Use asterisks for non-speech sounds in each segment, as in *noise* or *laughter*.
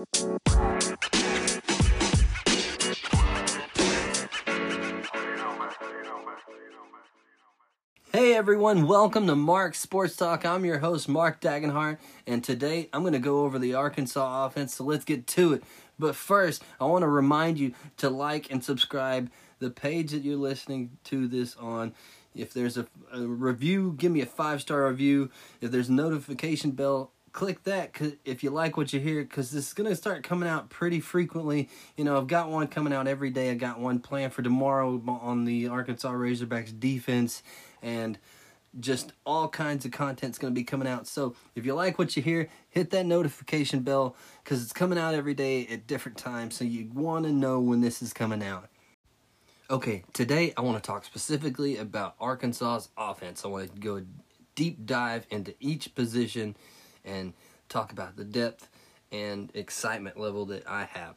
Hey everyone, welcome to Mark Sports Talk. I'm your host, Mark Dagenhart, and today I'm going to go over the Arkansas offense, so let's get to it. But first, I want to remind you to like and subscribe the page that you're listening to this on. If there's a, a review, give me a five star review. If there's a notification bell, click that if you like what you hear because this is going to start coming out pretty frequently. You know i've got one coming out every day. I got one planned for tomorrow on the arkansas razorbacks defense and just all kinds of content's going to be coming out. So if you like what you hear hit that notification bell because it's coming out every day at different times so you want to know when this is coming out. Okay today i want to talk specifically about arkansas's offense. I want to go deep dive into each position and talk about the depth and excitement level that I have.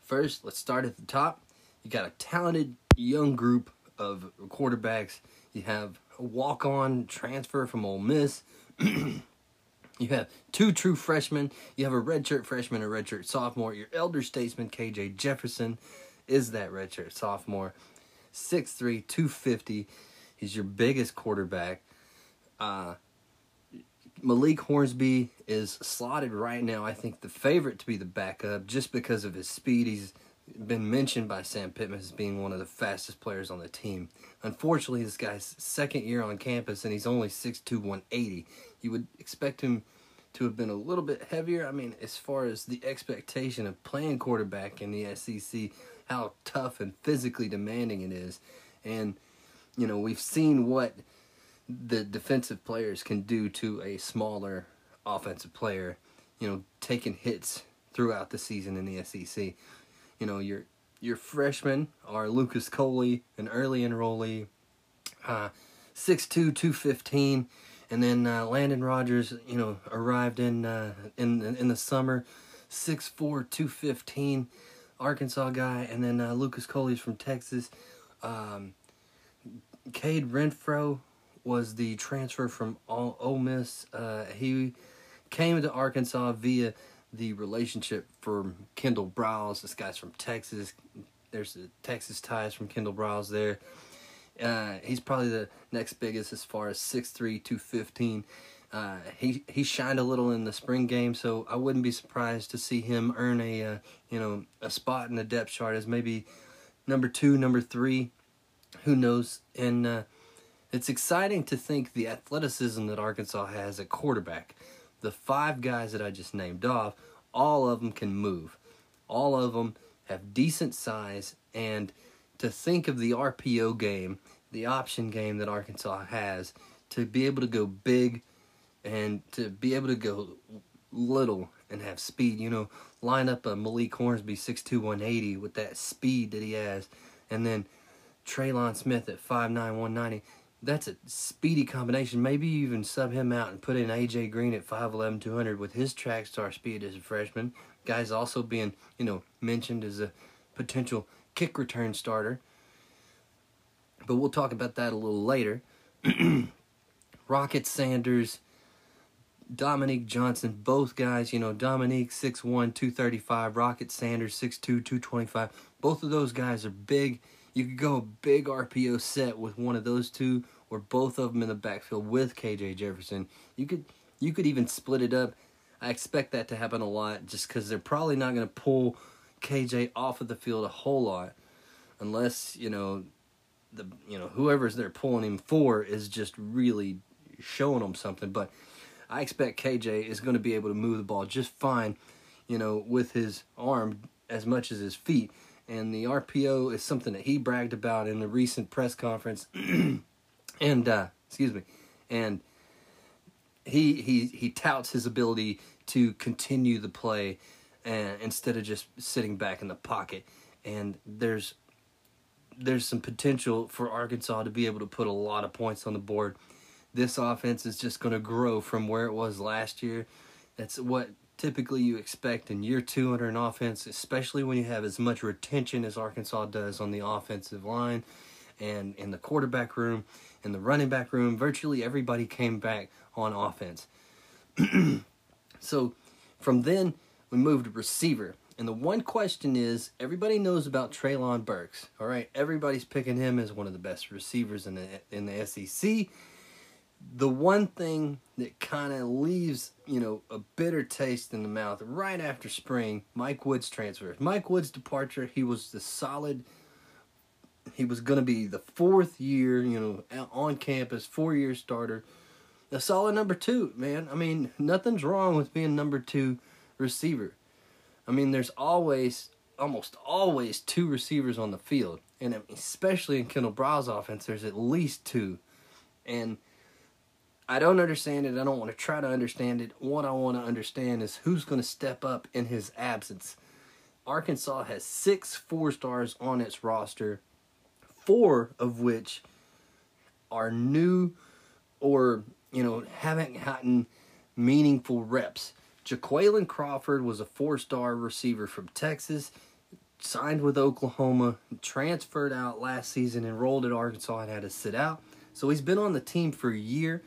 First, let's start at the top. You got a talented young group of quarterbacks. You have a walk-on transfer from Ole Miss. *clears throat* you have two true freshmen. You have a redshirt freshman, a redshirt sophomore. Your elder statesman, KJ Jefferson, is that redshirt sophomore. 6'3", 250. He's your biggest quarterback. Uh, Malik Hornsby is slotted right now, I think, the favorite to be the backup just because of his speed. He's been mentioned by Sam Pittman as being one of the fastest players on the team. Unfortunately, this guy's second year on campus and he's only 6'2, 180. You would expect him to have been a little bit heavier. I mean, as far as the expectation of playing quarterback in the SEC, how tough and physically demanding it is. And, you know, we've seen what the defensive players can do to a smaller offensive player, you know, taking hits throughout the season in the SEC. You know, your your freshmen are Lucas Coley, an early enrollee, uh, 6'2", 215, and then uh, Landon Rogers, you know, arrived in uh, in in the summer, 6'4", 215, Arkansas guy, and then uh, Lucas Coley's from Texas. Um, Cade Renfro, was the transfer from Ole Miss. Uh, he came to Arkansas via the relationship from Kendal Briles. This guy's from Texas. There's the Texas ties from Kendal Briles there. Uh, he's probably the next biggest as far as 6'3", 215. Uh, he he shined a little in the spring game, so I wouldn't be surprised to see him earn a uh, you know a spot in the depth chart as maybe number two, number three, who knows? And uh, it's exciting to think the athleticism that Arkansas has at quarterback. The five guys that I just named off, all of them can move. All of them have decent size, and to think of the RPO game, the option game that Arkansas has, to be able to go big and to be able to go little and have speed. You know, line up a Malik Hornsby 6'2", 180 with that speed that he has, and then Trelon Smith at 5'9", 190 that's a speedy combination. Maybe you even sub him out and put in AJ Green at 5'11", 200 with his track star speed as a freshman. Guy's also being, you know, mentioned as a potential kick return starter. But we'll talk about that a little later. *clears throat* Rocket Sanders, Dominique Johnson, both guys, you know, Dominique 6'1", 235, Rocket Sanders 6'2", 225. Both of those guys are big you could go a big RPO set with one of those two or both of them in the backfield with KJ Jefferson. You could you could even split it up. I expect that to happen a lot just because they're probably not going to pull KJ off of the field a whole lot unless you know the you know whoever's they're pulling him for is just really showing them something. But I expect KJ is going to be able to move the ball just fine, you know, with his arm as much as his feet and the RPO is something that he bragged about in the recent press conference. *clears throat* and uh, excuse me, and he he he touts his ability to continue the play and instead of just sitting back in the pocket. And there's there's some potential for Arkansas to be able to put a lot of points on the board. This offense is just going to grow from where it was last year. That's what typically you expect in year two under an offense, especially when you have as much retention as Arkansas does on the offensive line and in the quarterback room, in the running back room. Virtually everybody came back on offense. *clears throat* so from then we moved to receiver. And the one question is everybody knows about Treylon Burks. All right, everybody's picking him as one of the best receivers in the in the SEC. The one thing that kind of leaves, you know, a bitter taste in the mouth right after spring, Mike Woods transfer. Mike Woods' departure, he was the solid he was going to be the fourth year, you know, on campus, four year starter. A solid number two, man. I mean, nothing's wrong with being number two receiver. I mean, there's always, almost always, two receivers on the field, and especially in Kendal Briles' offense, there's at least two. And I don't understand it. I don't want to try to understand it. What I want to understand is who's going to step up in his absence. Arkansas has six four stars on its roster four of which are new or, you know, haven't gotten meaningful reps. Jaquayln Crawford was a four star receiver from Texas, signed with Oklahoma, transferred out last season, enrolled at Arkansas, and had to sit out. So he's been on the team for a year,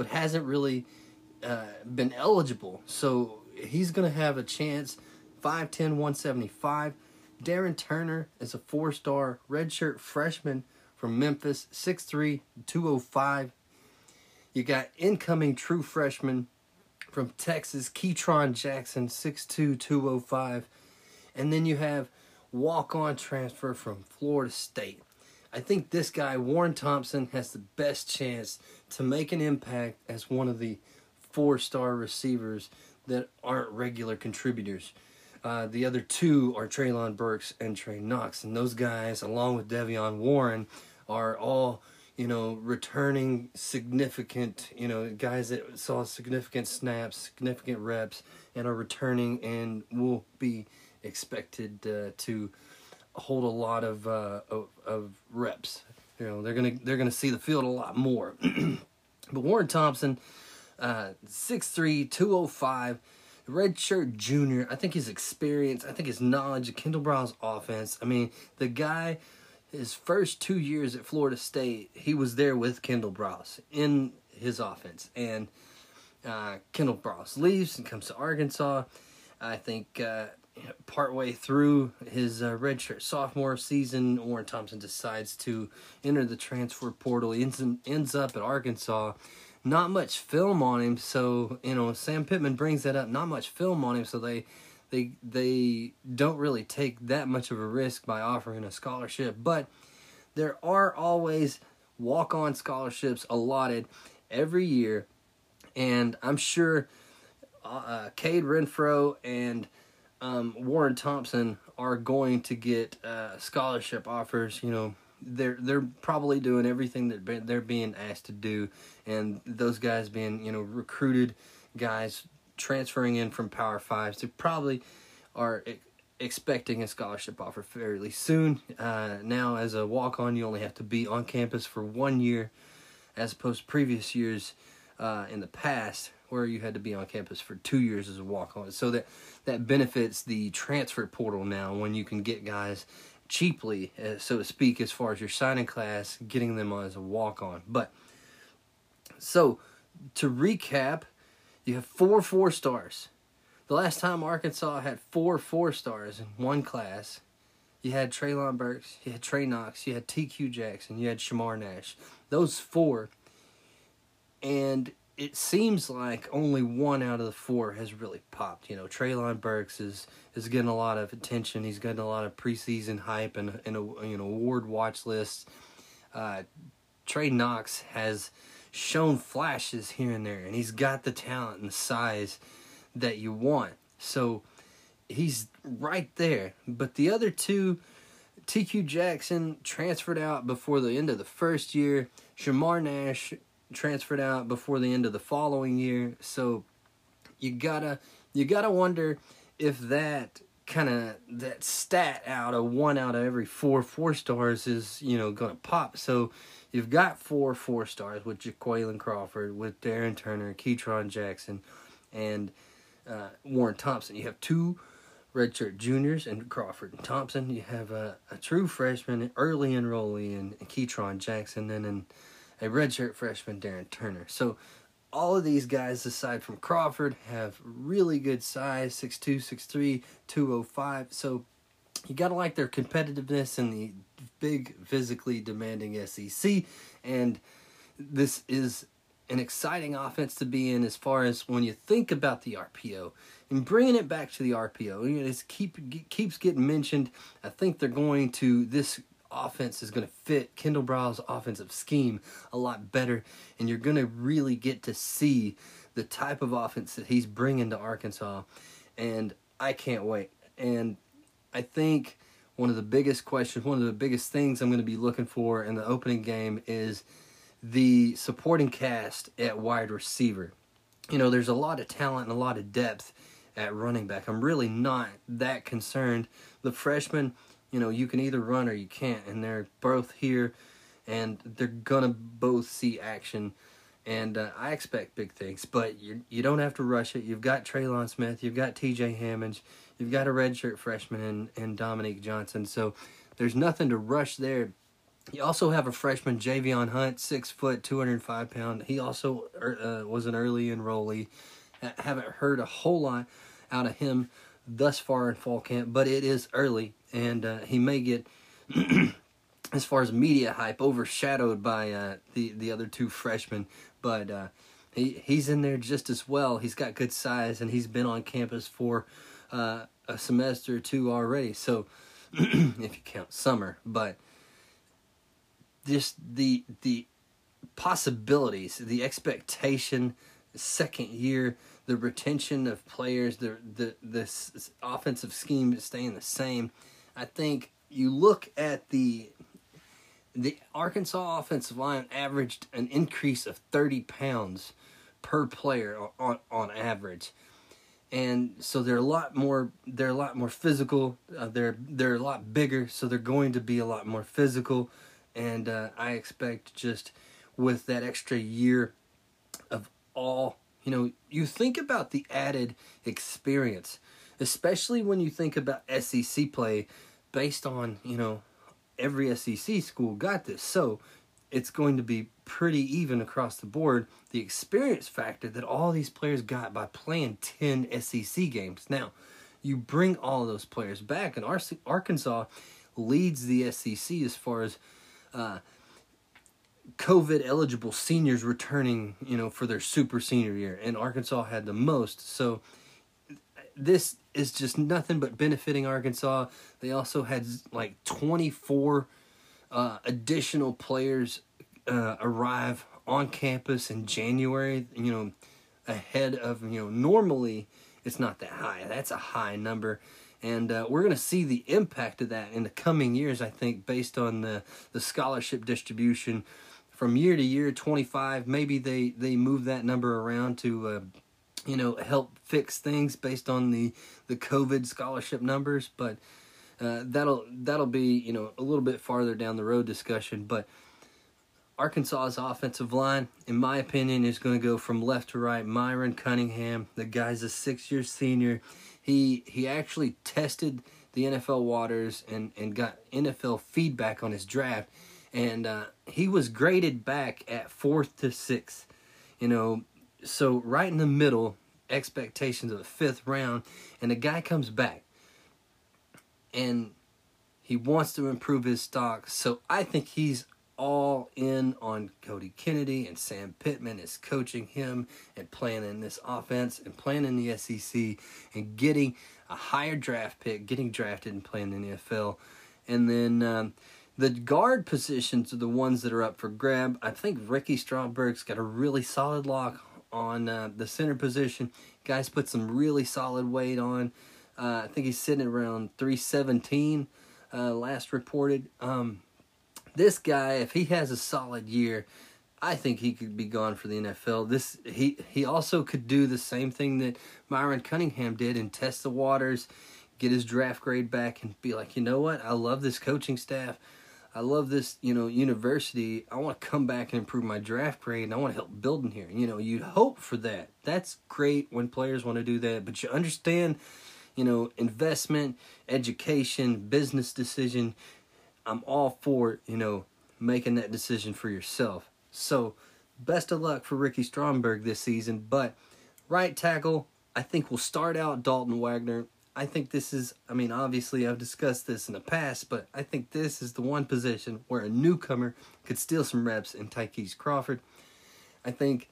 but hasn't really uh, been eligible. So he's going to have a chance. 5'10, 175. Darin Turner is a four star redshirt freshman from Memphis, 6'3, 205. You got incoming true freshman from Texas, Ketron Jackson, 6'2, 205. And then you have walk on transfer from Florida State. I think this guy, Warren Thompson, has the best chance to make an impact as one of the four star receivers that aren't regular contributors. Uh, the other two are Treylon Burks and Trey Knox, and those guys, along with De'Vion Warren, are all you know returning significant you know guys that saw significant snaps, significant reps, and are returning and will be expected uh, to hold a lot of, uh, of, reps. You know they're gonna they're gonna see the field a lot more. *clears throat* but Warren Thompson, uh, 6'3", 205 redshirt junior. I think his experience, I think his knowledge of Kendal Briles' offense. I mean, the guy, his first two years at Florida State, he was there with Kendal Briles in his offense. And uh, Kendal Briles leaves and comes to Arkansas. I think uh, partway through his uh, redshirt sophomore season, Warren Thompson decides to enter the transfer portal. He ends, ends up at Arkansas not much film on him. So you know, Sam Pittman brings that up. Not much film on him, so they they they don't really take that much of a risk by offering a scholarship. But there are always walk on scholarships allotted every year, and I'm sure uh, uh, Cade Renfro and um, Warren Thompson are going to get uh, scholarship offers. You know, they're they're probably doing everything that they're being asked to do, and those guys being you know recruited guys transferring in from Power Fives, they probably are expecting a scholarship offer fairly soon. Uh, now, as a walk on, you only have to be on campus for one year, as opposed to previous years uh, in the past where you had to be on campus for two years as a walk on. So that that benefits the transfer portal now when you can get guys cheaply, uh, so to speak, as far as your signing class, getting them as a walk on. But so to recap, you have four four stars. The last time Arkansas had four four stars in one class, you had Treylon Burks, you had Trey Knox, you had TQ Jackson, you had Shamar Nash. Those four. And it seems like only one out of the four has really popped. You know, Treylon Burks is is getting a lot of attention. He's getting a lot of preseason hype and and a, you know award watch lists. Uh, Trey Knox has shown flashes here and there, and he's got the talent and the size that you want. So he's right there. But the other two, TQ Jackson transferred out before the end of the first year. Shamar Nash transferred out before the end of the following year. So you gotta you gotta wonder if that kind of that stat out of one out of every four four stars is you know gonna pop. So you've got four four stars with Jaquayln Crawford, with Darin Turner, Ketron Jackson, and uh, Warren Thompson. You have two redshirt juniors and Crawford and Thompson. You have a, a true freshman, early enrollee in Ketron Jackson, and then a redshirt freshman, Darin Turner. So all of these guys, aside from Crawford, have really good size 6'2, 6'3, 205. So you got to like their competitiveness in the big, physically demanding SEC. And this is an exciting offense to be in as far as when you think about the RPO and bringing it back to the RPO. You know, it's keep keeps getting mentioned. I think they're going to this offense is going to fit Kendal Briles' offensive scheme a lot better, and you're going to really get to see the type of offense that he's bringing to Arkansas, and I can't wait. And I think one of the biggest questions, one of the biggest things I'm going to be looking for in the opening game is the supporting cast at wide receiver. You know, there's a lot of talent and a lot of depth at running back. I'm really not that concerned. The freshmen, you know, you can either run or you can't, and they're both here, and they're gonna both see action. And uh, I expect big things, but you you don't have to rush it. You've got Trelon Smith, you've got T.J. Hammonds, you've got a redshirt freshman and and Dominique Johnson. So there's nothing to rush there. You also have a freshman, Javion Hunt, six foot, 205 pound. He also er, uh, was an early enrollee. I haven't heard a whole lot out of him thus far in fall camp, but it is early, and uh, he may get, *clears throat* as far as media hype, overshadowed by uh, the the other two freshmen. But uh, he he's in there just as well. He's got good size, and he's been on campus for uh, a semester or two already. So *clears throat* if you count summer, but just the the possibilities, the expectation, second year, the retention of players, the the this offensive scheme staying the same. I think you look at the the Arkansas offensive line averaged an increase of 30 pounds per player on on average. And so they're a lot more they're a lot more physical. Uh, they're they're a lot bigger, so they're going to be a lot more physical and uh, I expect just with that extra year of all, you know, you think about the added experience, especially when you think about SEC play based on, you know, every SEC school got this. So it's going to be pretty even across the board. The experience factor that all these players got by playing 10 SEC games. Now, you bring all those players back, and Arkansas leads the SEC as far as uh, COVID eligible seniors returning, you know, for their super senior year, and Arkansas had the most. So this is just nothing but benefiting Arkansas. They also had like 24 uh, additional players uh, arrive on campus in January, you know, ahead of, you know, normally it's not that high. That's a high number and uh, we're going to see the impact of that in the coming years. I think based on the the scholarship distribution from year to year, twenty five. Maybe they they move that number around to. You know, help fix things based on the the COVID scholarship numbers, but uh, that'll that'll be you know a little bit farther down the road discussion. But Arkansas's offensive line, in my opinion, is going to go from left to right. Myron Cunningham, the guy's a six year senior. He he actually tested the NFL waters and and got NFL feedback on his draft, and uh, he was graded back at fourth to sixth. You know, so right in the middle, expectations of the fifth round, and the guy comes back, and he wants to improve his stock. So I think he's all in on Cody Kennedy and Sam Pittman is coaching him and playing in this offense and playing in the SEC and getting a higher draft pick, getting drafted and playing in the NFL. And then um, the guard positions are the ones that are up for grab. I think Ricky Stromberg's got a really solid lock on uh, the center position. Guys put some really solid weight on. Uh, I think he's sitting around 317 uh, last reported. Um, this guy, if he has a solid year, I think he could be gone for the NFL. This he he also could do the same thing that Myron Cunningham did and test the waters, get his draft grade back, and be like, you know what? I love this coaching staff. I love this, you know, university. I want to come back and improve my draft grade, and I want to help building here. You know, you'd hope for that. That's great when players want to do that, but you understand, you know, investment, education, business decision I'm all for, you know, making that decision for yourself. So best of luck for Ricky Stromberg this season. But right tackle, I think we'll start out Dalton Wagner. I think this is, I mean, obviously I've discussed this in the past, but I think this is the one position where a newcomer could steal some reps in Ty'Kieast Crawford. I think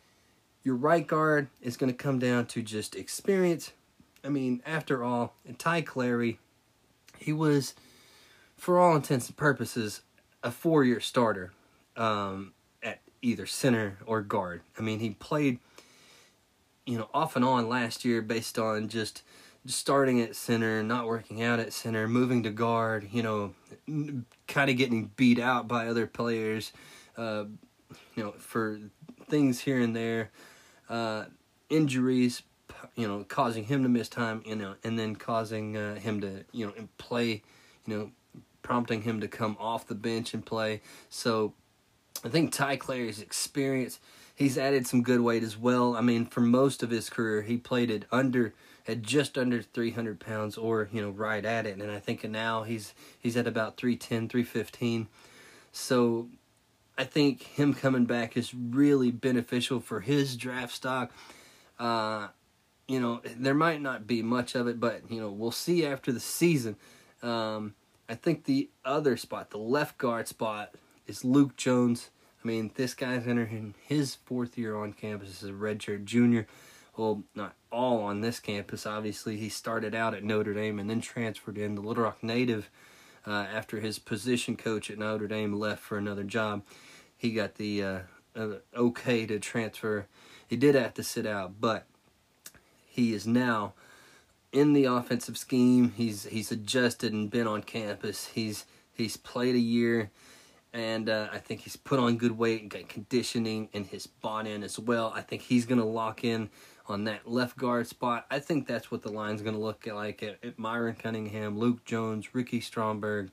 your right guard is going to come down to just experience. I mean, after all, Ty Clary, he was, for all intents and purposes, a four year starter um, at either center or guard. I mean, he played, you know, off and on last year based on just starting at center, not working out at center, moving to guard, you know, kind of getting beat out by other players, uh, you know, for things here and there, uh, injuries, you know, causing him to miss time, you know, and then causing uh, him to, you know, play, you know, prompting him to come off the bench and play. So I think Ty Clary's experience, he's added some good weight as well. I mean, for most of his career, he played at under at just under 300 pounds or you know right at it. And i think now he's he's at about 310 315 so i think him coming back is really beneficial for his draft stock. Uh, you know there might not be much of it but you know we'll see after the season. Um, i think the other spot the left guard spot is luke jones. I mean this guy's entering his fourth year on campus as a redshirt junior well, not all on this campus. Obviously, he started out at Notre Dame and then transferred in the Little Rock native uh, after his position coach at Notre Dame left for another job. He got the uh, uh, okay to transfer. He did have to sit out, but he is now in the offensive scheme. He's he's adjusted and been on campus. He's he's played a year and uh, I think he's put on good weight and got conditioning and his bought in as well. I think he's going to lock in on that left guard spot. I think that's what the line's going to look like at, at, Myron Cunningham, Luke Jones, Ricky Stromberg,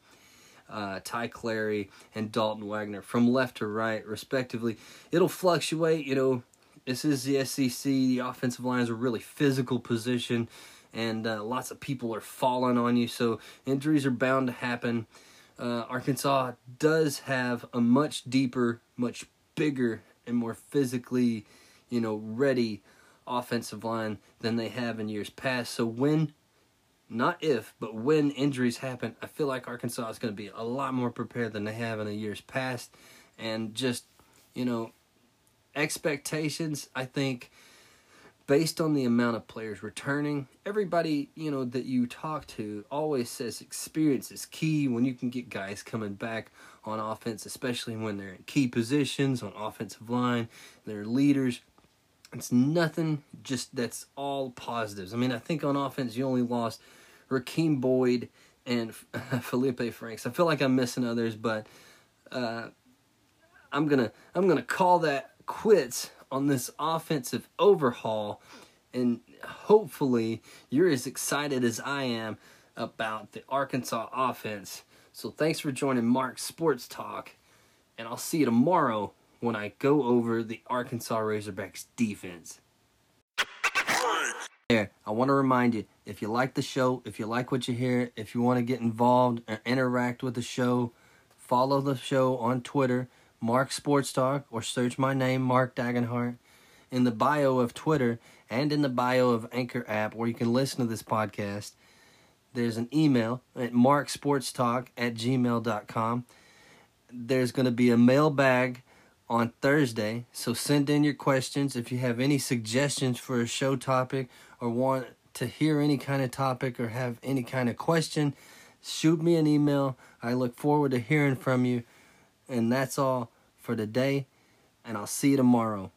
uh, Ty Clary, and Dalton Wagner from left to right, respectively. It'll fluctuate, you know. This is the SEC. The offensive line is a really physical position, and uh, lots of people are falling on you, so injuries are bound to happen. Uh, Arkansas does have a much deeper, much bigger, and more physically, you know, ready offensive line than they have in years past. So when, not if, but when injuries happen, I feel like Arkansas is going to be a lot more prepared than they have in the years past. And just, you know, expectations, I think, based on the amount of players returning, everybody, you know, that you talk to always says experience is key when you can get guys coming back on offense, especially when they're in key positions on offensive line, they're leaders. It's nothing just that's all positives. I mean, I think on offense you only lost Rakeem Boyd and *laughs* Felipe Franks. I feel like I'm missing others, but uh, I'm gonna I'm gonna call that quits on this offensive overhaul, and hopefully you're as excited as I am about the Arkansas offense. So thanks for joining Mark Sports Talk, and I'll see you tomorrow when I go over the Arkansas Razorbacks defense. There, I want to remind you if you like the show, if you like what you hear, if you want to get involved or interact with the show, follow the show on Twitter, Mark Sports Talk, or search my name, Mark Dagenhart, in the bio of Twitter and in the bio of Anchor app where you can listen to this podcast. There's an email at marksportstalk at gmail.com. There's going to be a mailbag on Thursday. So send in your questions if you have any suggestions for a show topic or want to hear any kind of topic or have any kind of question. Shoot me an email. I look forward to hearing from you. And that's all for today. And I'll see you tomorrow.